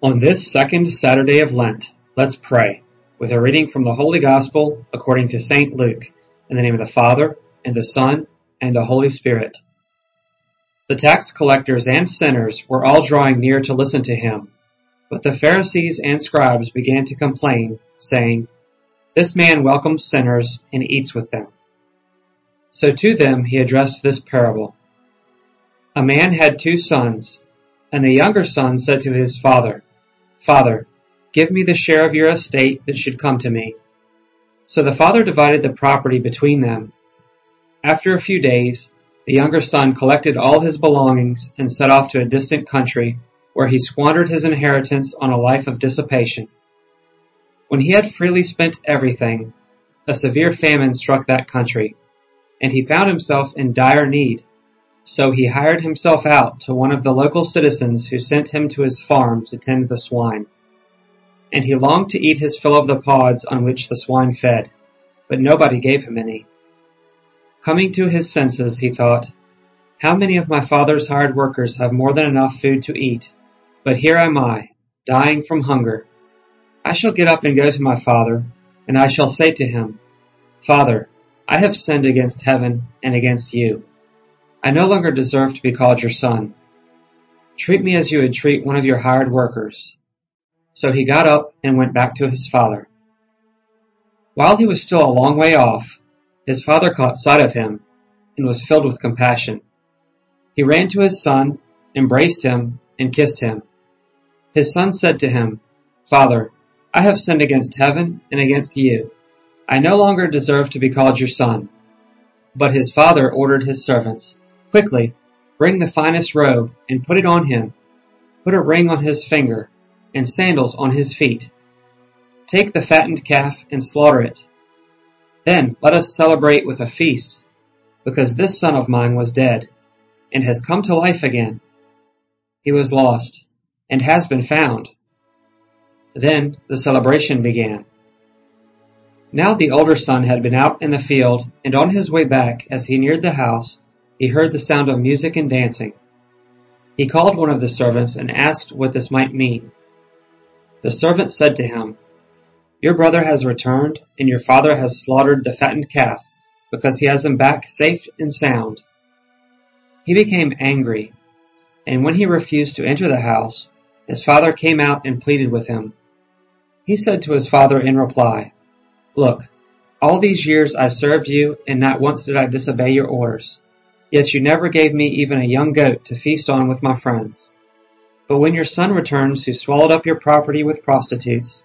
On this second Saturday of Lent, let's pray with a reading from the Holy Gospel according to St. Luke, in the name of the Father, and the Son, and the Holy Spirit. The tax collectors and sinners were all drawing near to listen to him, but the Pharisees and scribes began to complain, saying, This man welcomes sinners and eats with them. So to them he addressed this parable. A man had two sons, and the younger son said to his father, Father, give me the share of your estate that should come to me. So the father divided the property between them. After a few days, the younger son collected all his belongings and set off to a distant country, where he squandered his inheritance on a life of dissipation. When he had freely spent everything, a severe famine struck that country, and he found himself in dire need. So he hired himself out to one of the local citizens who sent him to his farm to tend the swine. And he longed to eat his fill of the pods on which the swine fed, but nobody gave him any. Coming to his senses, he thought, How many of my father's hired workers have more than enough food to eat? But here am I, dying from hunger. I shall get up and go to my father, and I shall say to him, Father, I have sinned against heaven and against you. I no longer deserve to be called your son. Treat me as you would treat one of your hired workers. So he got up and went back to his father. While he was still a long way off, his father caught sight of him and was filled with compassion. He ran to his son, embraced him, and kissed him. His son said to him, Father, I have sinned against heaven and against you. I no longer deserve to be called your son. But his father ordered his servants, Quickly, bring the finest robe and put it on him. Put a ring on his finger and sandals on his feet. Take the fattened calf and slaughter it. Then let us celebrate with a feast, because this son of mine was dead and has come to life again. He was lost and has been found. Then the celebration began. Now the older son had been out in the field, and on his way back, as he neared the house, he heard the sound of music and dancing. He called one of the servants and asked what this might mean. The servant said to him, Your brother has returned, and your father has slaughtered the fattened calf, because he has him back safe and sound. He became angry, and when he refused to enter the house, his father came out and pleaded with him. He said to his father in reply, Look, all these years I served you, and not once did I disobey your orders. Yet you never gave me even a young goat to feast on with my friends. But when your son returns who swallowed up your property with prostitutes,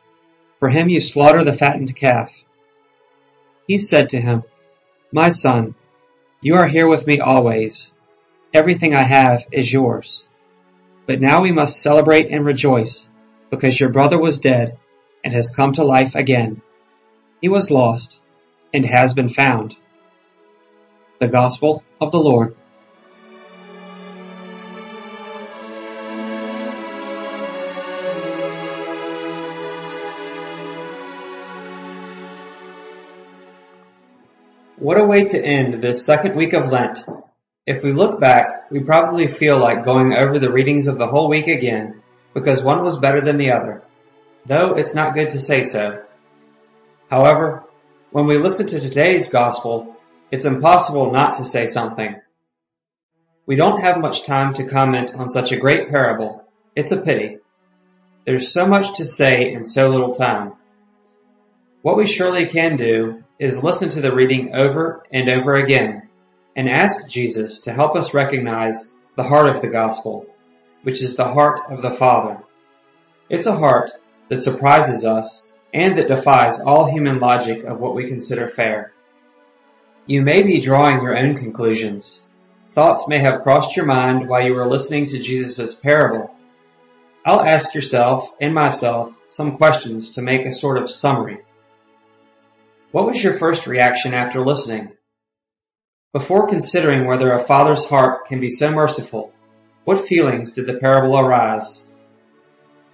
for him you slaughter the fattened calf. He said to him, My son, you are here with me always. Everything I have is yours. But now we must celebrate and rejoice, because your brother was dead and has come to life again. He was lost and has been found. The Gospel of the Lord. What a way to end this second week of Lent. If we look back, we probably feel like going over the readings of the whole week again because one was better than the other, though it's not good to say so. However, when we listen to today's Gospel, it's impossible not to say something. We don't have much time to comment on such a great parable. It's a pity. There's so much to say in so little time. What we surely can do is listen to the reading over and over again and ask Jesus to help us recognize the heart of the gospel, which is the heart of the Father. It's a heart that surprises us and that defies all human logic of what we consider fair. You may be drawing your own conclusions. Thoughts may have crossed your mind while you were listening to Jesus' parable. I'll ask yourself and myself some questions to make a sort of summary. What was your first reaction after listening? Before considering whether a father's heart can be so merciful, what feelings did the parable arise?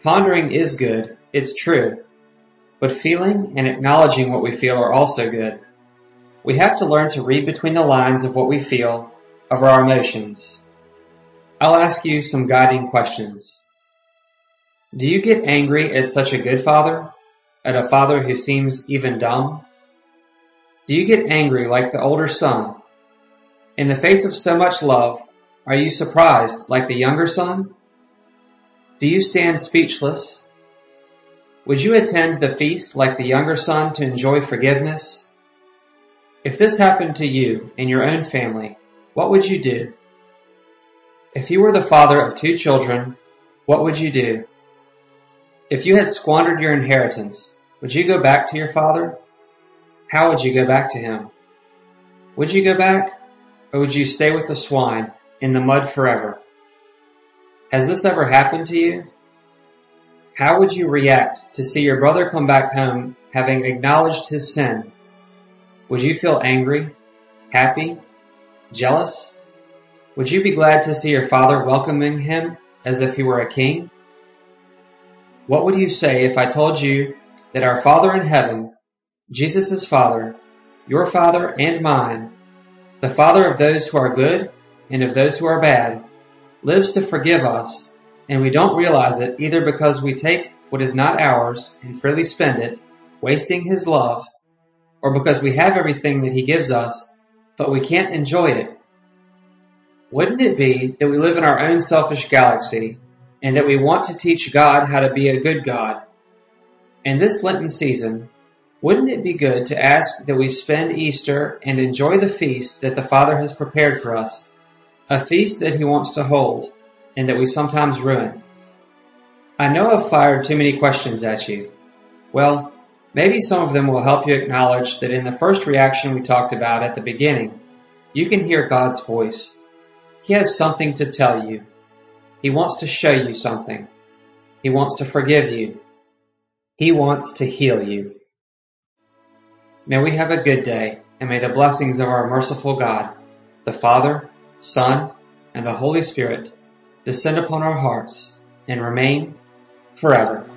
Pondering is good, it's true, but feeling and acknowledging what we feel are also good. We have to learn to read between the lines of what we feel, of our emotions. I'll ask you some guiding questions. Do you get angry at such a good father? At a father who seems even dumb? Do you get angry like the older son? In the face of so much love, are you surprised like the younger son? Do you stand speechless? Would you attend the feast like the younger son to enjoy forgiveness? If this happened to you in your own family, what would you do? If you were the father of two children, what would you do? If you had squandered your inheritance, would you go back to your father? How would you go back to him? Would you go back, or would you stay with the swine in the mud forever? Has this ever happened to you? How would you react to see your brother come back home having acknowledged his sin? Would you feel angry, happy, jealous? Would you be glad to see your father welcoming him as if he were a king? What would you say if I told you that our Father in heaven, Jesus' Father, your Father and mine, the Father of those who are good and of those who are bad, lives to forgive us, and we don't realize it either because we take what is not ours and freely spend it, wasting His love, or because we have everything that He gives us, but we can't enjoy it. Wouldn't it be that we live in our own selfish galaxy and that we want to teach God how to be a good God. In this Lenten season, wouldn't it be good to ask that we spend Easter and enjoy the feast that the Father has prepared for us, a feast that He wants to hold and that we sometimes ruin? I know I've fired too many questions at you. Well, maybe some of them will help you acknowledge that in the first reaction we talked about at the beginning, you can hear God's voice. He has something to tell you he wants to show you something. He wants to forgive you. He wants to heal you. May we have a good day, and may the blessings of our merciful God, the Father, Son, and the Holy Spirit descend upon our hearts and remain forever.